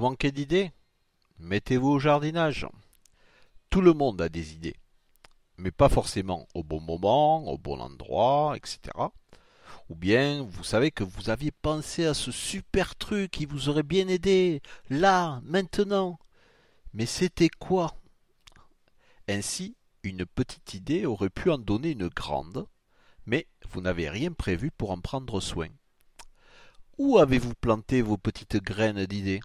Manquez d'idées Mettez-vous au jardinage. Tout le monde a des idées, mais pas forcément au bon moment, au bon endroit, etc. Ou bien vous savez que vous aviez pensé à ce super truc qui vous aurait bien aidé, là, maintenant. Mais c'était quoi? Ainsi, une petite idée aurait pu en donner une grande, mais vous n'avez rien prévu pour en prendre soin. Où avez-vous planté vos petites graines d'idées?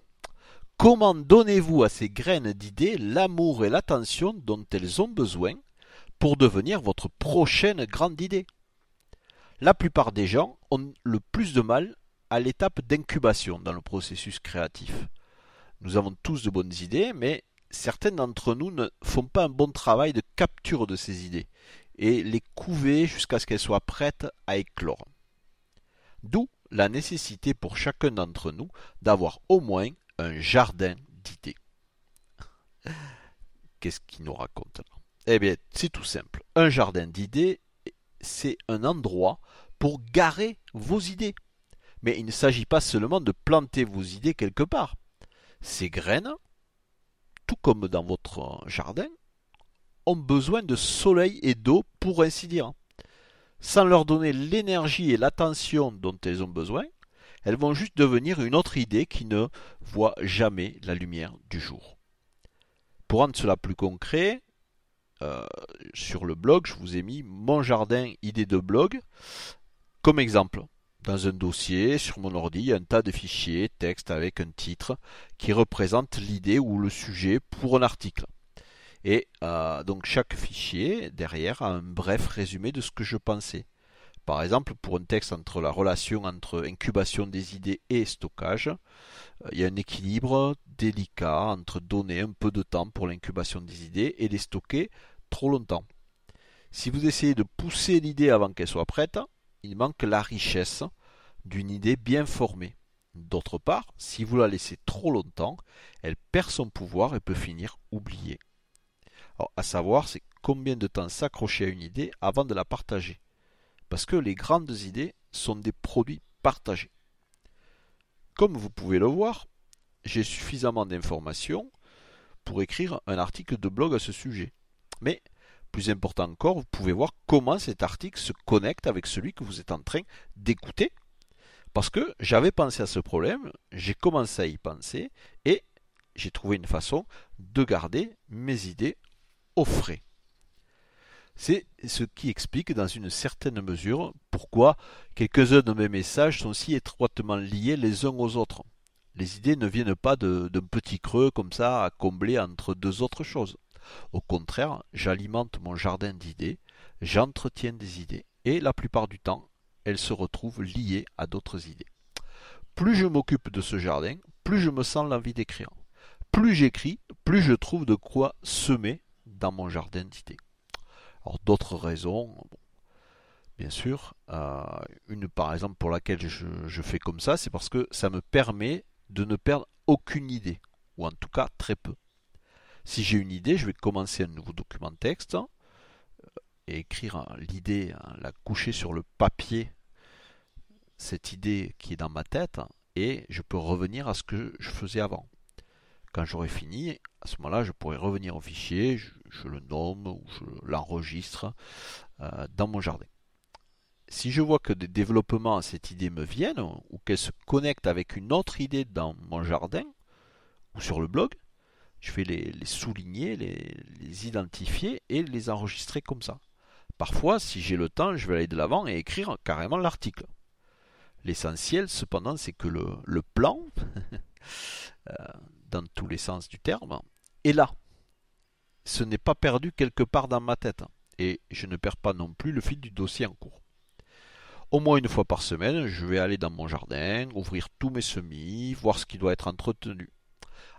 Comment donnez-vous à ces graines d'idées l'amour et l'attention dont elles ont besoin pour devenir votre prochaine grande idée? La plupart des gens ont le plus de mal à l'étape d'incubation dans le processus créatif. Nous avons tous de bonnes idées, mais certains d'entre nous ne font pas un bon travail de capture de ces idées et les couver jusqu'à ce qu'elles soient prêtes à éclore. D'où la nécessité pour chacun d'entre nous d'avoir au moins un jardin d'idées. Qu'est-ce qu'il nous raconte là? Eh bien, c'est tout simple. Un jardin d'idées, c'est un endroit pour garer vos idées. Mais il ne s'agit pas seulement de planter vos idées quelque part. Ces graines, tout comme dans votre jardin, ont besoin de soleil et d'eau pour ainsi dire. Sans leur donner l'énergie et l'attention dont elles ont besoin, elles vont juste devenir une autre idée qui ne voit jamais la lumière du jour. Pour rendre cela plus concret, euh, sur le blog, je vous ai mis mon jardin idée de blog comme exemple. Dans un dossier, sur mon ordi, il y a un tas de fichiers, texte avec un titre qui représente l'idée ou le sujet pour un article. Et euh, donc chaque fichier derrière a un bref résumé de ce que je pensais. Par exemple, pour un texte entre la relation entre incubation des idées et stockage, euh, il y a un équilibre délicat entre donner un peu de temps pour l'incubation des idées et les stocker trop longtemps. Si vous essayez de pousser l'idée avant qu'elle soit prête, il manque la richesse d'une idée bien formée. D'autre part, si vous la laissez trop longtemps, elle perd son pouvoir et peut finir oubliée. À savoir, c'est combien de temps s'accrocher à une idée avant de la partager. Parce que les grandes idées sont des produits partagés. Comme vous pouvez le voir, j'ai suffisamment d'informations pour écrire un article de blog à ce sujet. Mais, plus important encore, vous pouvez voir comment cet article se connecte avec celui que vous êtes en train d'écouter. Parce que j'avais pensé à ce problème, j'ai commencé à y penser et j'ai trouvé une façon de garder mes idées au frais. C'est ce qui explique dans une certaine mesure pourquoi quelques-uns de mes messages sont si étroitement liés les uns aux autres. Les idées ne viennent pas d'un petit creux comme ça à combler entre deux autres choses. Au contraire, j'alimente mon jardin d'idées, j'entretiens des idées, et la plupart du temps, elles se retrouvent liées à d'autres idées. Plus je m'occupe de ce jardin, plus je me sens l'envie d'écrire. Plus j'écris, plus je trouve de quoi semer dans mon jardin d'idées. Alors d'autres raisons, bien sûr, euh, une par exemple pour laquelle je, fais comme ça, c'est parce que ça me permet de ne perdre aucune idée, ou en tout cas très peu. Si j'ai une idée, je vais commencer un nouveau document texte euh, et écrire l'idée, hein, la coucher sur le papier, cette idée qui est dans ma tête, et je peux revenir à ce que je faisais avant. Quand j'aurai fini, à ce moment-là, je pourrai revenir au fichier, je, le nomme ou je l'enregistre euh, dans mon jardin. Si je vois que des développements à cette idée me viennent, ou qu'elle se connecte avec une autre idée dans mon jardin, ou sur le blog, je vais les, souligner, les, identifier et les enregistrer comme ça. Parfois, si j'ai le temps, je vais aller de l'avant et écrire carrément l'article. L'essentiel, cependant, c'est que le, le plan euh, dans tous les sens du terme, est là. Ce n'est pas perdu quelque part dans ma tête, et je ne perds pas non plus le fil du dossier en cours. Au moins une fois par semaine, je vais aller dans mon jardin, ouvrir tous mes semis, voir ce qui doit être entretenu.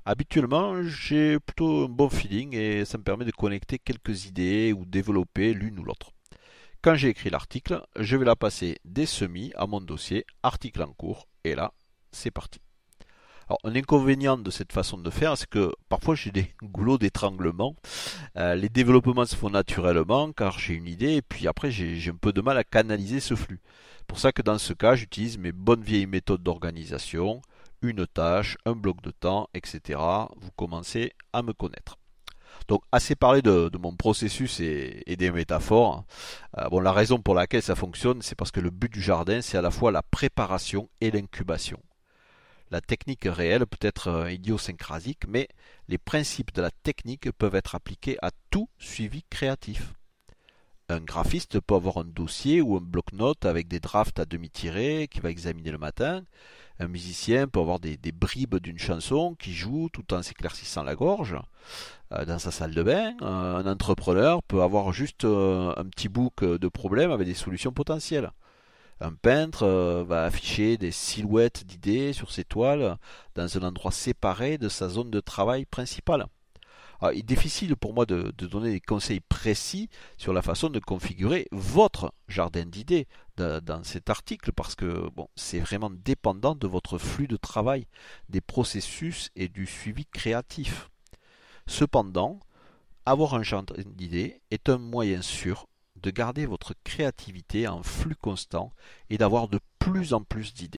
Habituellement, j'ai plutôt un bon feeling et ça me permet de connecter quelques idées ou développer l'une ou l'autre. Quand j'ai écrit l'article, je vais la passer des semis à mon dossier, article en cours, et là, c'est parti. Alors, un inconvénient de cette façon de faire, c'est que parfois j'ai des goulots d'étranglement. Euh, les développements se font naturellement car j'ai une idée et puis après j'ai un peu de mal à canaliser ce flux. Pour ça que dans ce cas, j'utilise mes bonnes vieilles méthodes d'organisation. une tâche, un bloc de temps, etc. Vous commencez à me connaître. Donc assez parlé de, mon processus et, des métaphores. Euh, bon, la raison pour laquelle ça fonctionne, c'est parce que le but du jardin, c'est à la fois la préparation et l'incubation. La technique réelle peut être euh, idiosyncrasique, mais les principes de la technique peuvent être appliqués à tout suivi créatif. Un graphiste peut avoir un dossier ou un bloc-notes avec des drafts à demi tirés qu'il va examiner le matin. Un musicien peut avoir des, bribes d'une chanson qui joue tout en s'éclaircissant la gorge euh, dans sa salle de bain. Un entrepreneur peut avoir juste euh, un petit bouc de problèmes avec des solutions potentielles. Un peintre va afficher des silhouettes d'idées sur ses toiles dans un endroit séparé de sa zone de travail principale. Ah, il est difficile pour moi de, donner des conseils précis sur la façon de configurer votre jardin d'idées dans cet article parce que c'est vraiment dépendant de votre flux de travail, des processus et du suivi créatif. Cependant, avoir un jardin d'idées est un moyen sûr de garder votre créativité en flux constant et d'avoir de plus en plus d'idées.